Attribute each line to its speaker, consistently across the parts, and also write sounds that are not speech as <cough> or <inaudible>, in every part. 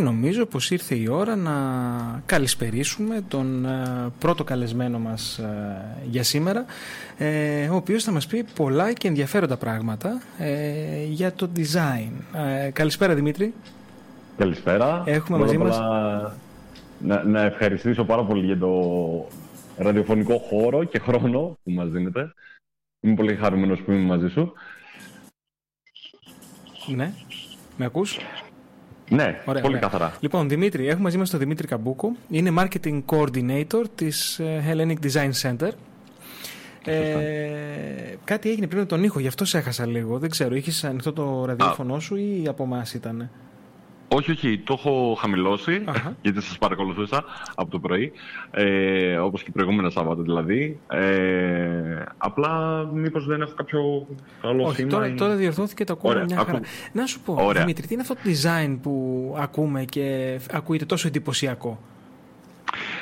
Speaker 1: και νομίζω πως ήρθε η ώρα να καλησπερίσουμε τον πρώτο καλεσμένο μας για σήμερα ο οποίος θα μας πει πολλά και ενδιαφέροντα πράγματα για το design. Καλησπέρα Δημήτρη.
Speaker 2: Καλησπέρα.
Speaker 1: Έχουμε μαζί μας...
Speaker 2: Να, να ευχαριστήσω πάρα πολύ για το ραδιοφωνικό χώρο και χρόνο που μας δίνετε. Είμαι πολύ χαρούμενος που είμαι μαζί σου.
Speaker 1: Ναι. Με ακούς;
Speaker 2: Ναι, πολύ ωραία. καθαρά.
Speaker 1: Λοιπόν, Δημήτρη, έχουμε μαζί μας τον Δημήτρη Καμπούκο. Είναι Marketing Coordinator της ε, Hellenic Design Center. Ε, κάτι έγινε πριν τον ήχο, γι' αυτό σε έχασα λίγο. Δεν ξέρω, είχες ανοιχτό το ραδιόφωνο σου ή από εμάς ήταν.
Speaker 2: Όχι, όχι, το έχω <laughs> γιατί σας παρακολουθούσα από το πρωί, ε, όπως και προηγούμενα Σάββατο δηλαδή. Ε, απλά μήπως δεν έχω κάποιο καλό
Speaker 1: όχι,
Speaker 2: σήμα.
Speaker 1: Τώρα, ή... τώρα διορθώθηκε το ακόμα μια χαρά. Να σου πω, Ωραία. Δημήτρη, τι είναι αυτό το design που ακούμε και ακούγεται τόσο εντυπωσιακό;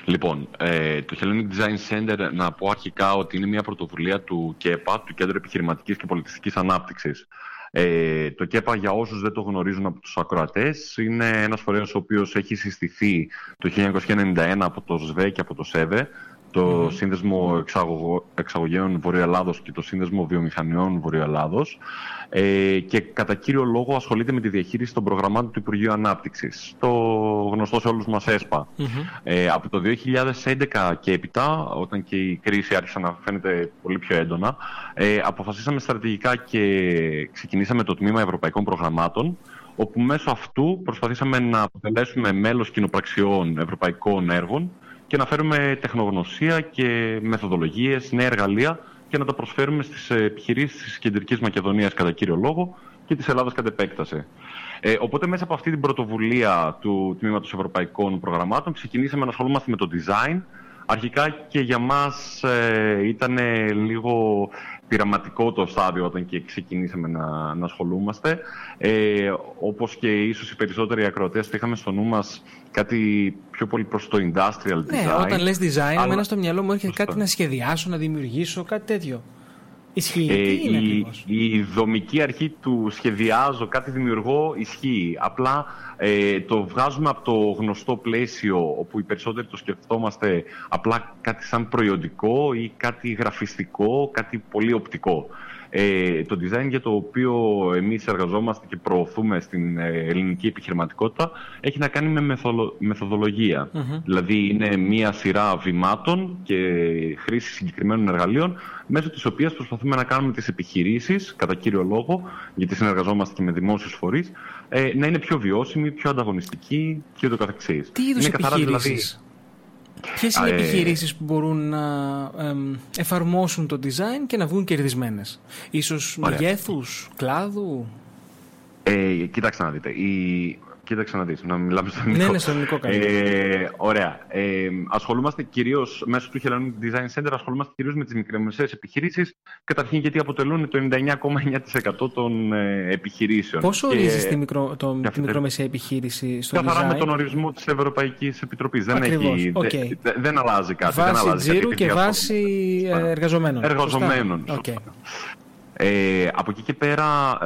Speaker 2: Λοιπόν, ε, το Hellenic Design Center, να πω αρχικά ότι είναι μια πρωτοβουλία του ΚΕΠΑ, του Κέντρου Επιχειρηματικής και Πολιτιστικής Ανάπτυξης. Ε, το ΚΕΠΑ, για όσους δεν το γνωρίζουν από τους ακροατές, είναι ένας φορέας ο οποίος έχει συστηθεί το 1991 από το ΣΒΕ και από το ΣΕΒΕ, το mm Σύνδεσμο Εξαγωγέων Βορειοελλάδος και το Σύνδεσμο Βιομηχανιών Βορειοελλάδος. Ε, και κατά κύριο λόγο ασχολείται με τη διαχείριση των προγραμμάτων του Υπουργείου Ανάπτυξης. Το γνωστό σε όλους μας ΕΣΠΑ. Ε, από το 2011 και έπειτα, όταν και η κρίση άρχισε να φαίνεται πολύ πιο έντονα, ε, αποφασίσαμε στρατηγικά και ξεκινήσαμε το τμήμα Ευρωπαϊκών Προγραμμάτων όπου μέσω αυτού προσπαθήσαμε να αποτελέσουμε μέλος κοινοπραξιών ευρωπαϊκών έργων και να φέρουμε τεχνογνωσία και μεθοδολογίες, νέα εργαλεία και να τα προσφέρουμε στις επιχειρήσεις της Κεντρικής Μακεδονίας κατά κύριο λόγο και της Ελλάδας κατά επέκταση. Ε, οπότε μέσα από αυτή την πρωτοβουλία του Τμήματος Ευρωπαϊκών Προγραμμάτων ξεκινήσαμε να ασχολούμαστε με το design. Αρχικά και για μας ε, ήταν λίγο πειραματικό το στάδιο όταν και ξεκινήσαμε να, να ασχολούμαστε. Ε, όπως και ίσως οι περισσότεροι ακροατές είχαμε στο νου μας κάτι πιο πολύ προς το industrial ναι, design.
Speaker 1: Ναι, όταν λες design, αλλά... εμένα στο μυαλό μου έρχεται κάτι να σχεδιάσω, να δημιουργήσω, κάτι τέτοιο. Ισχύει, ε, τι είναι
Speaker 2: η, η δομική αρχή του σχεδιάζω, κάτι δημιουργώ, ισχύει. Απλά ε, το βγάζουμε από το γνωστό πλαίσιο όπου οι περισσότεροι το σκεφτόμαστε απλά κάτι σαν προϊόντικό ή κάτι γραφιστικό, κάτι πολύ οπτικό. Ε, το design για το οποίο εμείς εργαζόμαστε και προωθούμε στην ε, ελληνική επιχειρηματικότητα έχει να κάνει με μεθοδολογια Δηλαδή είναι μία σειρά βημάτων και χρήση συγκεκριμένων εργαλείων μέσω της οποίας προσπαθούμε να κάνουμε τις επιχειρήσεις, κατά κύριο λόγο, γιατί συνεργαζόμαστε και με δημόσιους φορείς, ε, να είναι πιο βιώσιμοι, πιο ανταγωνιστικοί και ούτω καθεξής.
Speaker 1: Τι είδους είναι επιχειρήσεις; Δηλαδή, Ποιες είναι οι ε, επιχειρήσεις που μπορούν να εφαρμόσουν το design και να βγουν κερδισμένες; Ίσως μεγέθους, κλάδου;
Speaker 2: Ε, κοιτάξτε να δείτε. Η, Κοίταξε να δεις, να μιλάμε
Speaker 1: στον ελληνικό. Ναι, ναι, στον ελληνικό
Speaker 2: ε, Ωραία. Ε, ασχολούμαστε κυρίως, μέσω του Hellenic Design Center, ασχολούμαστε κυρίως με τις μικρομεσαίες επιχειρήσεις, καταρχήν γιατί αποτελούν το 99,9% των ε, επιχειρήσεων.
Speaker 1: Πόσο ορίζεις τη, μικρο, το, τη μικρομεσαία επιχείρηση στο
Speaker 2: Καθαρά
Speaker 1: design?
Speaker 2: με τον ορισμό της Ευρωπαϊκής Επιτροπής. Δεν, έχει,
Speaker 1: okay.
Speaker 2: δε, δεν αλλάζει κάτι.
Speaker 1: Βάση
Speaker 2: δεν αλλάζει
Speaker 1: τζίρου και βάση ε, εργαζομένων.
Speaker 2: Εργαζομένων. Okay. Ε, από εκεί και πέρα,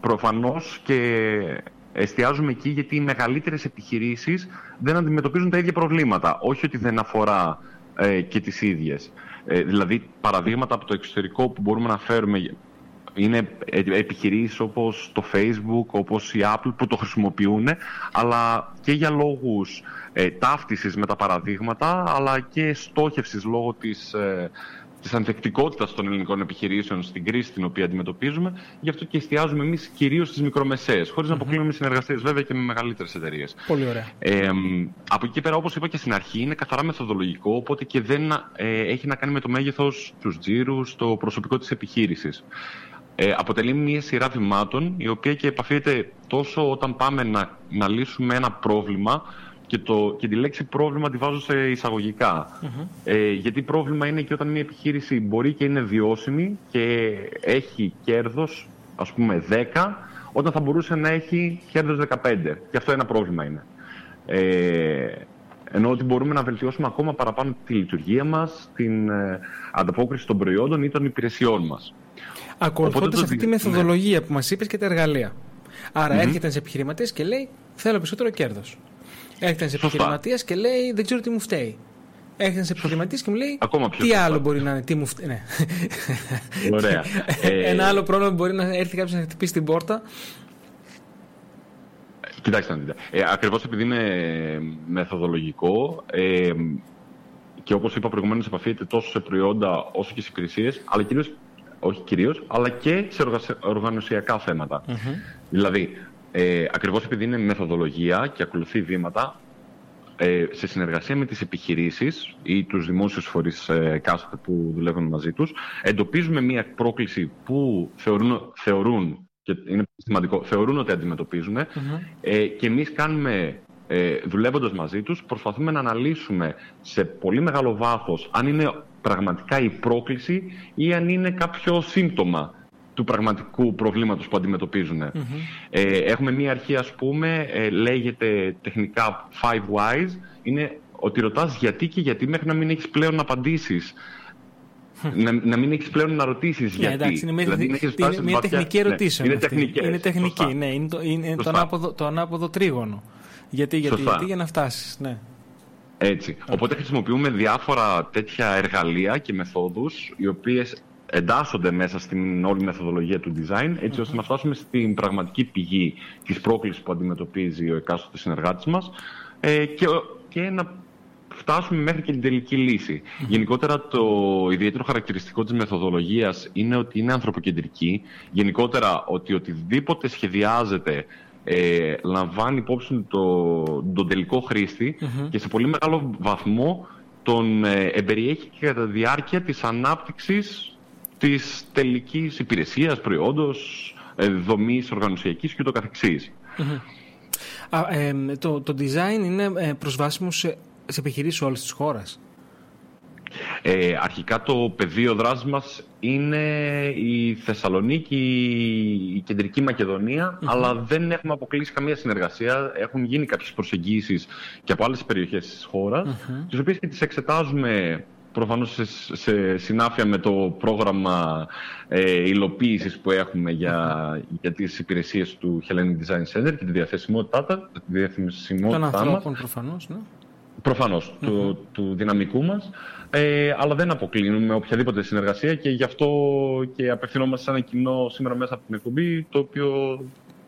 Speaker 2: προφανώς και εστιάζουμε εκεί γιατί οι μεγαλύτερες επιχειρήσεις δεν αντιμετωπίζουν τα ίδια προβλήματα. Όχι ότι δεν αφορά ε, και τις ίδιες. Ε, δηλαδή, παραδείγματα από το εξωτερικό που μπορούμε να φέρουμε είναι ε, επιχειρήσεις όπως το Facebook, όπως η Apple που το χρησιμοποιούν, αλλά και για λόγους ε, ταύτισης με τα παραδείγματα, αλλά και στόχευσης λόγω της ε, της ανθεκτικότητας των ελληνικών επιχειρήσεων στην κρίση την οποία αντιμετωπίζουμε. Γι' αυτό και εστιάζουμε εμείς κυρίως στις μικρομεσαίες, χωρίς mm-hmm. να αποκλείουμε συνεργασίε βέβαια και με μεγαλύτερες εταιρείες.
Speaker 1: Πολύ ωραία.
Speaker 2: Ε, από εκεί πέρα, όπως είπα και στην αρχή, είναι καθαρά μεθοδολογικό, οπότε και δεν ε, έχει να κάνει με το μέγεθος, τους τζίρους, το προσωπικό της επιχείρησης. Ε, αποτελεί μια σειρά βημάτων, η οποία και επαφείται τόσο όταν πάμε να, να λύσουμε ένα πρόβλημα, και, το, και τη λέξη πρόβλημα τη βάζω σε εισαγωγικά. Ε, γιατί πρόβλημα είναι και όταν μια επιχείρηση μπορεί και είναι βιώσιμη και έχει κέρδος, ας πούμε, 10, όταν θα μπορούσε να έχει κέρδος 15. Και αυτό ένα πρόβλημα είναι. Ε, ενώ ότι μπορούμε να βελτιώσουμε ακόμα παραπάνω τη λειτουργία μας, την ε, ανταπόκριση των προϊόντων ή των υπηρεσιών μας.
Speaker 1: Ακολουθώντας αυτή τη μεθοδολογία ναι. που μας είπες και τα εργαλεία. Άρα έρχεται ένας επιχειρηματής και λέει Θέλω περισσότερο κέρδος. Έρχεται ένας επιχειρηματίας και λέει: Δεν ξέρω τι μου φταίει. Έρχεται ένας επιχειρηματίας και μου λέει:
Speaker 2: Ακόμα πιο
Speaker 1: Τι
Speaker 2: σωστά.
Speaker 1: άλλο μπορεί να είναι, τι μου φταίει. Ναι.
Speaker 2: Ωραία. <laughs> Ε,
Speaker 1: Ένα άλλο πρόβλημα μπορεί να έρθει κάποιος να χτυπήσει την πόρτα.
Speaker 2: Κοιτάξτε να δείτε. Ε, ακριβώς επειδή είναι μεθοδολογικό ε, και όπως είπα προηγουμένως επαφείται τόσο σε προϊόντα όσο και σε υπηρεσίες, αλλά κυρίως, όχι κυρίως, αλλά και σε οργα- οργανωσιακά θέματα. Δηλαδή, ε, ακριβώς επειδή είναι μεθοδολογία και ακολουθεί βήματα, ε, σε συνεργασία με τις επιχειρήσεις ή τους δημόσιους φορείς ε, εκάστοτε που δουλεύουν μαζί τους, εντοπίζουμε μια πρόκληση που θεωρούν, θεωρούν και είναι σημαντικό, θεωρούν ότι αντιμετωπίζουν ε, και εμείς κάνουμε, ε, δουλεύοντας μαζί τους, προσπαθούμε να αναλύσουμε σε πολύ μεγάλο βάθος αν είναι πραγματικά η πρόκληση ή αν είναι κάποιο σύμπτωμα του πραγματικού προβλήματος που αντιμετωπίζουν. Ε, έχουμε μία αρχή, ας πούμε, ε, λέγεται τεχνικά five whys. Είναι ότι ρωτάς γιατί και γιατί μέχρι να μην έχεις πλέον απαντήσεις. να, να μην έχεις πλέον να ρωτήσεις
Speaker 1: Ναι,
Speaker 2: γιατί.
Speaker 1: εντάξει, είναι μια,
Speaker 2: Δηλαδή, να
Speaker 1: τεχνική-
Speaker 2: έχεις φτάσει
Speaker 1: είναι μια
Speaker 2: βαθιά-
Speaker 1: τεχνική
Speaker 2: ναι,
Speaker 1: ερωτήσεων.
Speaker 2: είναι
Speaker 1: αυτή.
Speaker 2: τεχνικές,
Speaker 1: Είναι τεχνική,
Speaker 2: σωστά.
Speaker 1: ναι. Είναι το, είναι το,
Speaker 2: Σωστά.
Speaker 1: ανάποδο, το ανάποδο τρίγωνο. Γιατί, γιατί,
Speaker 2: Σωστά.
Speaker 1: γιατί για να φτάσεις. Ναι.
Speaker 2: Έτσι. Οπότε χρησιμοποιούμε διάφορα τέτοια εργαλεία και μεθόδους οι οποίες εντάσσονται μέσα στην όλη μεθοδολογία του design έτσι ώστε να φτάσουμε στην πραγματική πηγή της πρόκλησης που αντιμετωπίζει ο εκάστοτε συνεργάτης μας ε, και, και να φτάσουμε μέχρι και την τελική λύση. Γενικότερα το ιδιαίτερο χαρακτηριστικό της μεθοδολογίας είναι ότι είναι ανθρωποκεντρική. Γενικότερα ότι οτιδήποτε σχεδιάζεται ε, λαμβάνει υπόψη το, τον τελικό χρήστη και σε πολύ μεγάλο βαθμό τον ε, εμπεριέχει και κατά τη διάρκεια της ανάπτυξης της τελικής υπηρεσίας, προϊόντος, ε, δομής οργανωσιακής και ούτω καθεξής.
Speaker 1: Α, ε, το, το design είναι ε, προσβάσιμο σε, σε επιχειρήσεις όλης της χώρας;
Speaker 2: Ε, αρχικά το πεδίο δράσης μας είναι η Θεσσαλονίκη, η κεντρική Μακεδονία, αλλά δεν έχουμε αποκλείσει καμία συνεργασία. Έχουν γίνει κάποιες προσεγγίσεις και από άλλες περιοχές της χώρας, τις οποίες και τις εξετάζουμε προφανώς σε, σε συνάφεια με το πρόγραμμα ε, υλοποίησης που έχουμε για, για τις υπηρεσίες του Hellenic Design Center και τη διαθεσιμότητά, τα- τη διαθεσιμότητά
Speaker 1: Των
Speaker 2: μας
Speaker 1: ανθρώπων προφανώς. Ναι.
Speaker 2: προφανώς, του, του δυναμικού μας, ε, αλλά δεν αποκλίνουμε οποιαδήποτε συνεργασία και γι' αυτό και απευθυνόμαστε σε ένα κοινό σήμερα μέσα από την εκπομπή, το οποίο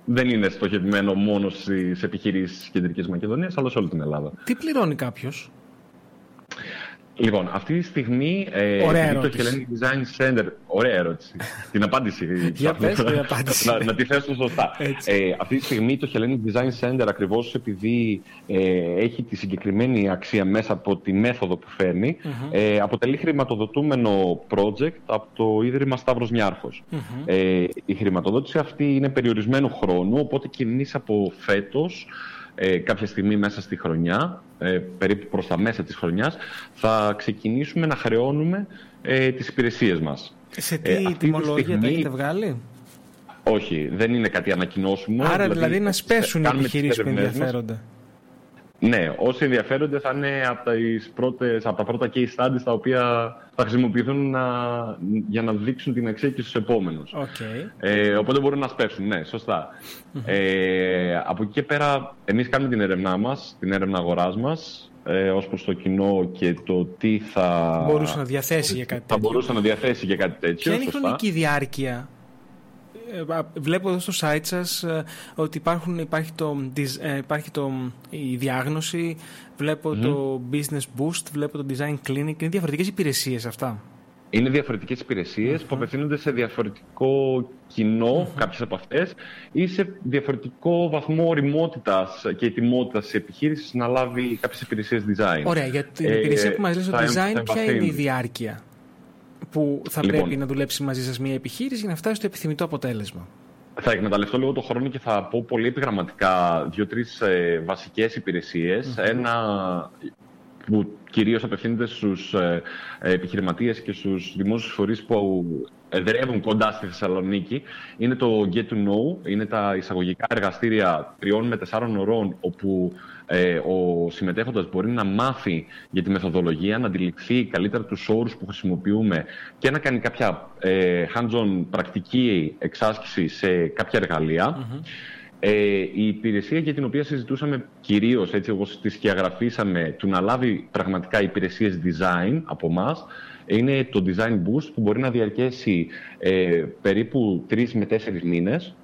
Speaker 2: δεν είναι στοχευμένο μόνο στις επιχειρήσεις της Κεντρικής Μακεδονίας, αλλά σε όλη την Ελλάδα.
Speaker 1: Τι πληρώνει κάποιος;
Speaker 2: Λοιπόν, αυτή τη στιγμή ε,
Speaker 1: Ωραία
Speaker 2: επειδή το
Speaker 1: ερώτηση.
Speaker 2: Hellenic Design Center... Ωραία ερώτηση. <laughs> την απάντηση.
Speaker 1: Για
Speaker 2: ψάχνω.
Speaker 1: πες την απάντηση.
Speaker 2: να, να τη θέσω σωστά.
Speaker 1: Έτσι.
Speaker 2: Ε, αυτή τη στιγμή το Hellenic Design Center ακριβώς επειδή ε, έχει τη συγκεκριμένη αξία μέσα από τη μέθοδο που φερνει ε, αποτελεί χρηματοδοτούμενο project από το Ίδρυμα Σταύρος Νιάρχος. Ε, η χρηματοδότηση αυτή είναι περιορισμένου χρόνου, οπότε και εμείς από φέτος ε, κάποια στιγμή μέσα στη χρονιά, ε, περίπου προς τα μέσα της χρονιάς, θα ξεκινήσουμε να χρεώνουμε ε, τις υπηρεσίες μας.
Speaker 1: Σε τι
Speaker 2: Ε, αυτή τη
Speaker 1: τιμολόγια τα
Speaker 2: στιγμή-
Speaker 1: έχετε βγάλει;
Speaker 2: Όχι, δεν είναι κάτι ανακοινώσιμο.
Speaker 1: Άρα δηλαδή να σπέσουν οι
Speaker 2: κάνουμε τις
Speaker 1: επιχειρήσεις που
Speaker 2: έρευνές μας.
Speaker 1: Ενδιαφέρονται.
Speaker 2: Ναι, όσοι ενδιαφέρονται θα είναι από, τις πρώτες, από τα πρώτα case studies τα οποία θα χρησιμοποιηθούν να, για να δείξουν την αξία και στους επόμενους.
Speaker 1: Οκ.
Speaker 2: Ε, οπότε μπορούν να σπεύσουν, ναι, σωστά. Ε, από εκεί και πέρα, εμείς κάνουμε την έρευνά μας, την έρευνα αγοράς μας, ε, ως προς το κοινό και το τι θα,
Speaker 1: Μπορούσε να διαθέσει για κάτι
Speaker 2: θα
Speaker 1: τέτοιο.
Speaker 2: μπορούσε να διαθέσει για κάτι τέτοιο.
Speaker 1: Ποια είναι η
Speaker 2: σωστά.
Speaker 1: χρονική διάρκεια. Ε, α, Βλέπω εδώ στο site σας ε, ότι υπάρχουν, υπάρχει, το, dis- ε, υπάρχει το, η διάγνωση, βλέπω το business boost, βλέπω το design clinic. Είναι διαφορετικές υπηρεσίες αυτά.
Speaker 2: Είναι διαφορετικές υπηρεσίες που απευθύνονται σε διαφορετικό κοινό, κάποιες από αυτές, ή σε διαφορετικό βαθμό οριμότητας και ετοιμότητας της επιχείρησης να λάβει κάποιες υπηρεσίες design.
Speaker 1: Ωραία, για την
Speaker 2: Ε,
Speaker 1: υπηρεσία που μας λέει στο
Speaker 2: θα εμ-
Speaker 1: design,
Speaker 2: θα
Speaker 1: ποια είναι η
Speaker 2: εμβαθύνει.
Speaker 1: διάρκεια; Που θα
Speaker 2: Λοιπόν.
Speaker 1: πρέπει να δουλέψει μαζί σας μια επιχείρηση για να φτάσει στο επιθυμητό αποτέλεσμα.
Speaker 2: Θα εκμεταλλευτώ λίγο το χρόνο και θα πω πολύ επιγραμματικά δύο-τρεις ε, βασικές υπηρεσίες. Ένα που κυρίως απευθύνεται στους ε, ε, επιχειρηματίες και στους δημόσιους φορείς που εδρεύουν κοντά στη Θεσσαλονίκη είναι το Get to Know, είναι τα εισαγωγικά εργαστήρια τριών με τεσσάρων ωρών όπου ε, ο συμμετέχοντας μπορεί να μάθει για τη μεθοδολογία, να αντιληφθεί καλύτερα τους όρους που χρησιμοποιούμε και να κάνει κάποια ε, hands-on πρακτική εξάσκηση σε κάποια εργαλεία. Ε, η υπηρεσία για την οποία συζητούσαμε κυρίως, έτσι όπως τη σκιαγραφίσαμε, του να λάβει πραγματικά υπηρεσίες design από εμά, είναι το Design Boost που μπορεί να διαρκέσει ε, περίπου 3 με 4 μήνες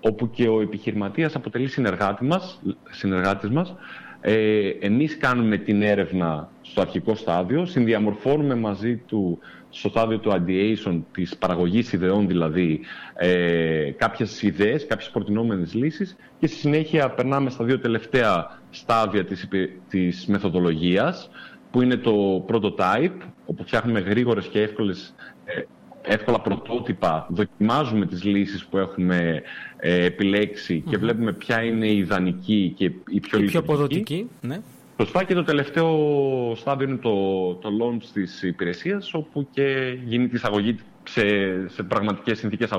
Speaker 2: όπου και ο επιχειρηματίας αποτελεί συνεργάτη μας, συνεργάτης μας. Ε, εμείς κάνουμε την έρευνα στο αρχικό στάδιο, συνδιαμορφώνουμε μαζί του στο στάδιο του ideation, της παραγωγής ιδεών δηλαδή, ε, κάποιες ιδέες, κάποιες προτινόμενες λύσεις και στη συνέχεια περνάμε στα δύο τελευταία στάδια της, της μεθοδολογίας, που είναι το prototype, όπου φτιάχνουμε γρήγορες και εύκολες ε, εύκολα πρωτότυπα, δοκιμάζουμε τις λύσεις που έχουμε ε, επιλεξει και βλέπουμε ποια είναι η ιδανική και η πιο, η
Speaker 1: πιο αποδοτική. Ναι.
Speaker 2: Σωστά και το τελευταίο στάδιο είναι το, το launch της υπηρεσίας όπου και γίνει τη εισαγωγή σε, σε πραγματικές συνθήκες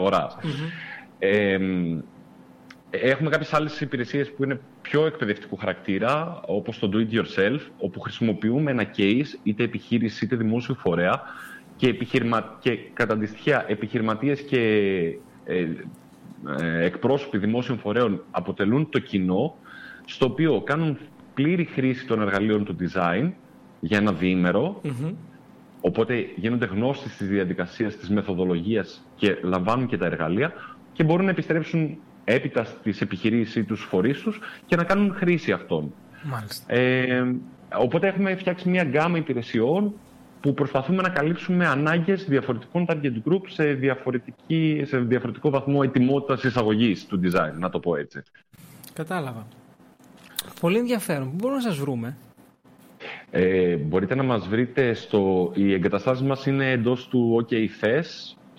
Speaker 2: έχουμε κάποιες άλλες υπηρεσίες που είναι πιο εκπαιδευτικού χαρακτήρα όπως το do it yourself όπου χρησιμοποιούμε ένα case είτε επιχείρηση είτε δημόσιο φορέα και, επιχειρημα... και κατά αντιστοιχεία επιχειρηματίες και ε, ε, εκπρόσωποι δημόσιων φορέων αποτελούν το κοινό στο οποίο κάνουν πλήρη χρήση των εργαλείων του design για ένα οπότε γίνονται γνώστες της διαδικασίας, της μεθοδολογίας και λαμβάνουν και τα εργαλεία και μπορούν να επιστρέψουν έπειτα στις επιχειρήσεις τους φορείς τους και να κάνουν χρήση αυτών. Ε, οπότε έχουμε φτιάξει μια γκάμα υπηρεσιών που προσπαθούμε να καλύψουμε ανάγκες διαφορετικών target group σε, διαφορετική, σε διαφορετικό βαθμό ετοιμότητας εισαγωγής του design, να το πω έτσι.
Speaker 1: Κατάλαβα. Πολύ ενδιαφέρον. Πού μπορούμε να σας βρούμε;
Speaker 2: Ε, μπορείτε να μας βρείτε στο... Οι εγκαταστάσεις μας είναι εντός του OK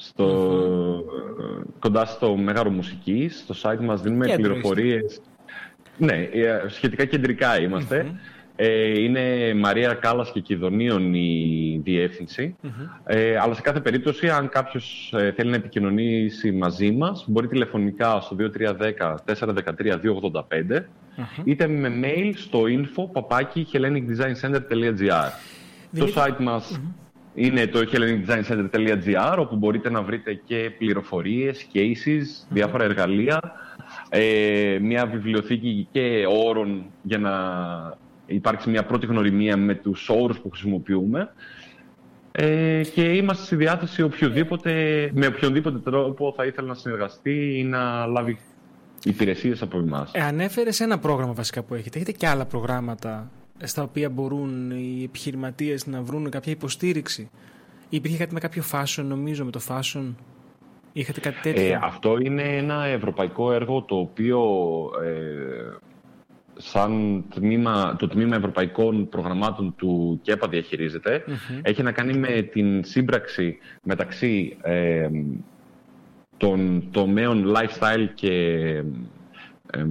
Speaker 2: Fest, στο... κοντά στο Μέγαρο Μουσικής. Στο site μας δίνουμε Κέντρο πληροφορίες. Ναι, ε, σχετικά κεντρικά ε, είναι Μαρία Κάλλας και Κιδωνίων η διεύθυνση. Ε, αλλά σε κάθε περίπτωση, αν κάποιος ε, θέλει να επικοινωνήσει μαζί μας, μπορεί τηλεφωνικά στο 2310-413-285 είτε με mail στο info παπάκι hellenicdesignCenter.gr. Το site μας είναι το hellenicdesigncenter.gr όπου μπορείτε να βρείτε και πληροφορίες, cases, διάφορα εργαλεία, ε, μια βιβλιοθήκη και όρων για να υπάρξει μια πρώτη γνωριμία με τους όρους που χρησιμοποιούμε ε, και είμαστε στη διάθεση οποιοδήποτε, με οποιονδήποτε τρόπο θα ήθελε να συνεργαστεί ή να λάβει υπηρεσίες από εμάς.
Speaker 1: Ε, ανέφερες ένα πρόγραμμα βασικά που έχετε. Έχετε και άλλα προγράμματα στα οποία μπορούν οι επιχειρηματίες να βρουν κάποια υποστήριξη. Υπήρχε κάτι με κάποιο fashion, νομίζω, με το fashion. Είχατε κάτι τέτοιο;
Speaker 2: Ε, αυτό είναι ένα ευρωπαϊκό έργο το οποίο ε, σαν τμήμα, το τμήμα ευρωπαϊκών προγραμμάτων του ΚΕΠΑ διαχειριζεται έχει να κάνει με την σύμπραξη μεταξύ ε, των τομέων lifestyle και ε,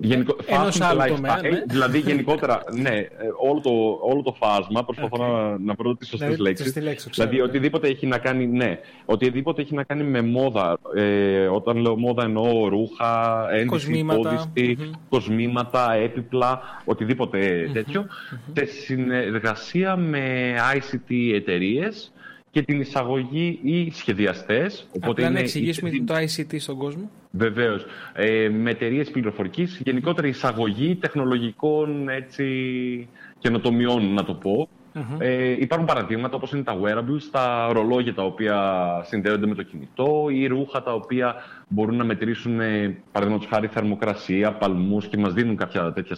Speaker 1: Γενικο... Ενός άλλου τομέα, ναι.
Speaker 2: Δηλαδή γενικότερα, ναι, όλο το, όλο το φάσμα, προσπαθώ okay. να, να βρω τις σωστές ναι, λέξεις.
Speaker 1: Λέξη,
Speaker 2: δηλαδή οτιδήποτε έχει να κάνει, ναι, οτιδήποτε έχει να κάνει με μόδα. Ε, όταν λέω μόδα εννοώ ρούχα, ένδυση, πόδιστη, mm-hmm. κοσμήματα, έπιπλα, οτιδήποτε mm-hmm. τέτοιο. Mm-hmm. Σε συνεργασία με ICT εταιρείες και την εισαγωγή ή σχεδιαστές.
Speaker 1: Απλά να εξηγήσουμε το ICT στον κόσμο.
Speaker 2: Βεβαίως. Ε, με εταιρείες πληροφορικής, γενικότερα εισαγωγή τεχνολογικών έτσι, καινοτομιών, να το πω. Ε, υπάρχουν παραδείγματα όπως είναι τα wearables, τα ρολόγια τα οποία συνδέονται με το κινητό ή ρούχα τα οποία μπορούν να μετρήσουν ε, παραδείγματος χάρη θερμοκρασία, παλμούς και μας δίνουν κάποια τέτοια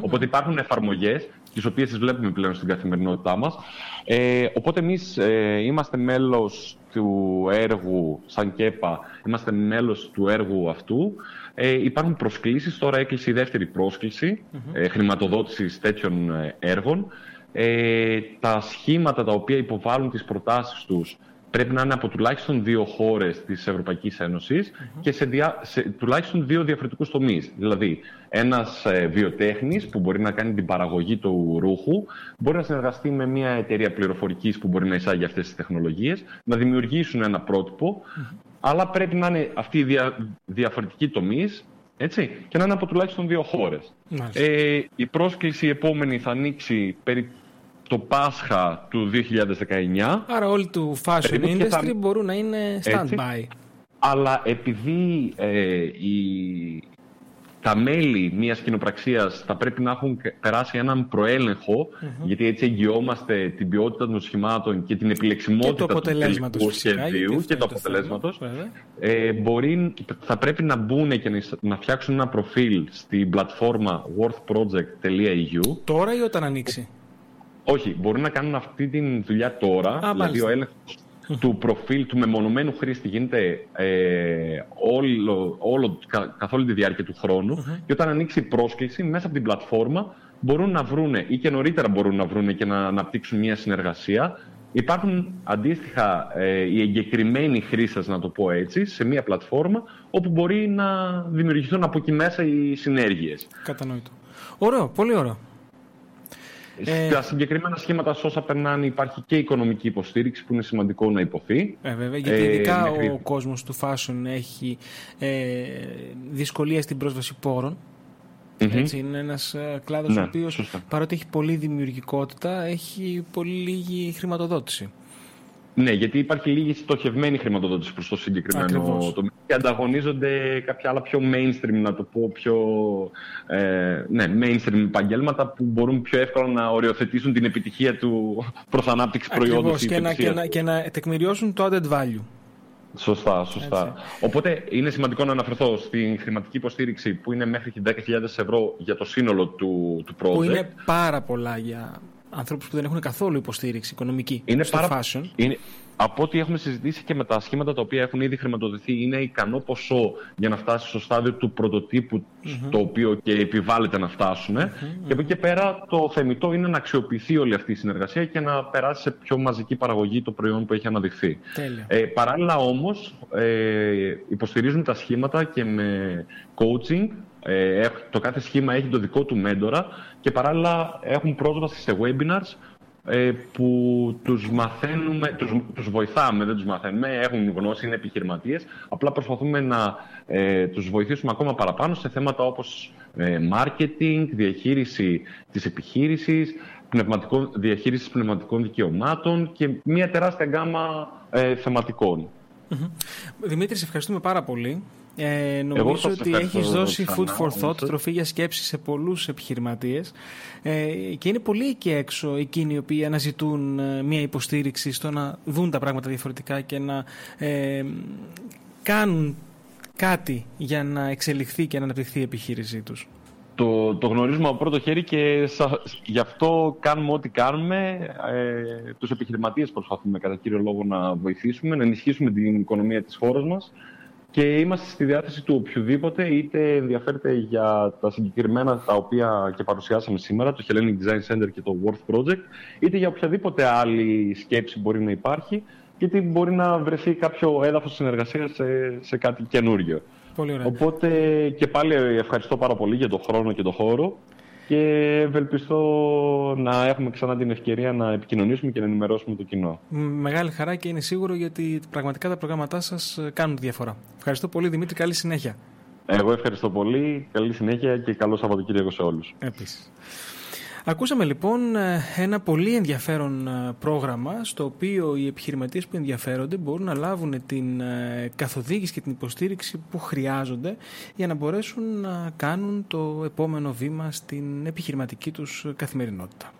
Speaker 2: Οπότε υπάρχουν εφαρμογές τις οποίες τις βλέπουμε πλέον στην καθημερινότητά μας. Ε, οπότε εμείς ε, είμαστε μέλος του έργου σαν ΚΕΠΑ, είμαστε μέλος του έργου αυτού. Ε, υπάρχουν προσκλήσεις, τώρα έκλεισε η δεύτερη πρόσκληση ε, χρηματοδότησης τέτοιων ε, έργων. Ε, τα σχήματα τα οποία υποβάλλουν τις προτάσεις τους πρέπει να είναι από τουλάχιστον δύο χώρες της Ευρωπαϊκής και σε, δια, σε τουλάχιστον δύο διαφορετικούς τομείς. Δηλαδή, ένας ε, βιοτέχνης που μπορεί να κάνει την παραγωγή του ρούχου μπορεί να συνεργαστεί με μια εταιρεία πληροφορικής που μπορεί να εισάγει αυτές τις τεχνολογίες, να δημιουργήσουν ένα αλλά πρέπει να είναι αυτοί οι δια, διαφορετικοί τομείς έτσι, και να είναι από τουλάχιστον δύο χώρες. Ε, η πρόσκληση επόμενη θα ανοίξει περί το Πάσχα του 2019.
Speaker 1: Άρα όλοι του fashion industry μπορούν να είναι stand-by.
Speaker 2: αλλά επειδή ε, η, τα μέλη μιας κοινοπραξίας θα πρέπει να έχουν περάσει έναν γιατί έτσι εγγυόμαστε την ποιότητα των σχημάτων και την επιλεξιμότητα
Speaker 1: του τελικού
Speaker 2: σχεδίου και του αποτελέσματος, ε, μπορεί, θα πρέπει να μπουν και να φτιάξουν ένα προφίλ στην πλατφόρμα worthproject.eu.
Speaker 1: Τώρα ή όταν ανοίξει;
Speaker 2: Όχι, μπορούν να κάνουν αυτή τη δουλειά τώρα, Α, δηλαδή ο έλεγχος του προφίλ του μεμονωμένου χρήστη γίνεται ε, όλο, όλο, καθ' όλη τη διάρκεια του χρόνου και όταν ανοίξει η πρόσκληση μέσα από την πλατφόρμα μπορούν να βρούνε ή και νωρίτερα μπορούν να βρούνε και να αναπτύξουν μια συνεργασία. Υπάρχουν αντίστοιχα ε, οι εγκεκριμένοι χρήστες, να το πω έτσι, σε μια πλατφόρμα όπου μπορεί να δημιουργηθούν από εκεί μέσα οι συνέργειες.
Speaker 1: Κατανοητό. Ωραίο, πολύ ωραίο.
Speaker 2: Ε, Στα συγκεκριμένα σχήματα, όσα περνάνε, υπάρχει και οικονομική υποστήριξη που είναι σημαντικό να υποθεί.
Speaker 1: Ε, βέβαια, γιατί ε, ειδικά ο κόσμος του fashion έχει ε, δυσκολία στην πρόσβαση πόρων. Έτσι, είναι ένας ε, κλάδος ναι, ο οποίος παρότι έχει πολλή δημιουργικότητα έχει πολύ λίγη χρηματοδότηση.
Speaker 2: Ναι, γιατί υπάρχει λίγη στοχευμένη χρηματοδότηση προς το συγκεκριμένο τομέα και ανταγωνίζονται κάποια άλλα πιο mainstream, να το πω πιο ε, ναι, mainstream επαγγέλματα που μπορούν πιο εύκολα να οριοθετήσουν την επιτυχία του προς ανάπτυξη προϊόντος.
Speaker 1: Και, να, και, να, και να τεκμηριώσουν το added value.
Speaker 2: Σωστά, σωστά. Οπότε είναι σημαντικό να αναφερθώ στην χρηματική υποστήριξη που είναι μέχρι 10.000 ευρώ για το σύνολο του, του project.
Speaker 1: Που είναι πάρα πολλά για ανθρώπους που δεν έχουν καθόλου υποστήριξη οικονομική
Speaker 2: είναι
Speaker 1: στο
Speaker 2: πάρα...
Speaker 1: fashion.
Speaker 2: Είναι... Από ό,τι έχουμε συζητήσει και με τα σχήματα τα οποία έχουν ήδη χρηματοδοτηθεί, είναι ικανό ποσό για να φτάσει στο στάδιο του πρωτοτύπου, το οποίο και επιβάλλεται να φτάσουν. Και από εκεί και πέρα, το θεμητό είναι να αξιοποιηθεί όλη αυτή η συνεργασία και να περάσει σε πιο μαζική παραγωγή το προϊόν που έχει αναδειχθεί. Ε, παράλληλα, όμως, ε, υποστηρίζουν τα σχήματα και με coaching ε, το κάθε σχήμα έχει το δικό του μέντορα και παράλληλα έχουν πρόσβαση σε webinars ε, που τους μαθαίνουμε, τους, τους βοηθάμε, δεν τους μαθαίνουμε, έχουν γνώση, είναι επιχειρηματίες. Απλά προσπαθούμε να ε, τους βοηθήσουμε ακόμα παραπάνω σε θέματα όπως ε, marketing, διαχείριση της επιχείρησης, πνευματικών, διαχείριση πνευματικών δικαιωμάτων και μια τεράστια γκάμα ε, θεματικών.
Speaker 1: Δημήτρη, σε ευχαριστούμε πάρα πολύ. Ε, νομίζω ότι έχεις δώσει food for thought, τροφή για σκέψη σε πολλούς επιχειρηματίες ε, και είναι πολύ εκεί έξω εκείνοι οι οποίοι αναζητούν ε, μια υποστήριξη στο να δουν τα πράγματα διαφορετικά και να ε, κάνουν κάτι για να εξελιχθεί και να αναπτυχθεί η επιχείρησή τους.
Speaker 2: Το, το γνωρίζουμε από πρώτο χέρι και γι' αυτό κάνουμε ό,τι κάνουμε. Ε, τους επιχειρηματίες προσπαθούμε κατά κύριο λόγο να βοηθήσουμε, να ενισχύσουμε την οικονομία της χώρας μας και είμαστε στη διάθεση του οποιοδήποτε είτε ενδιαφέρεται για τα συγκεκριμένα τα οποία και παρουσιάσαμε σήμερα, το Hellenic Design Center και το Worth Project, είτε για οποιαδήποτε άλλη σκέψη μπορεί να υπάρχει, γιατί μπορεί να βρεθεί κάποιο έδαφος συνεργασίας σε, σε κάτι καινούριο.
Speaker 1: Πολύ ωραία.
Speaker 2: Οπότε και πάλι ευχαριστώ πάρα πολύ για τον χρόνο και τον χώρο και ευελπιστώ να έχουμε ξανά την ευκαιρία να επικοινωνήσουμε και να ενημερώσουμε το κοινό.
Speaker 1: Μεγάλη χαρά και είναι σίγουρο γιατί πραγματικά τα προγράμματά σας κάνουν διαφορά. Ευχαριστώ πολύ Δημήτρη, καλή συνέχεια.
Speaker 2: Εγώ ευχαριστώ πολύ, καλή συνέχεια και καλό Σαββατοκύριακο σε όλους.
Speaker 1: Επίσης. Ακούσαμε λοιπόν ε, ένα πολύ ενδιαφέρον ε, πρόγραμμα στο οποίο οι επιχειρηματίες που ενδιαφέρονται μπορούν να λάβουν την ε, καθοδήγηση και την υποστήριξη που χρειάζονται για να μπορέσουν να κάνουν το επόμενο βήμα στην επιχειρηματική τους καθημερινότητα.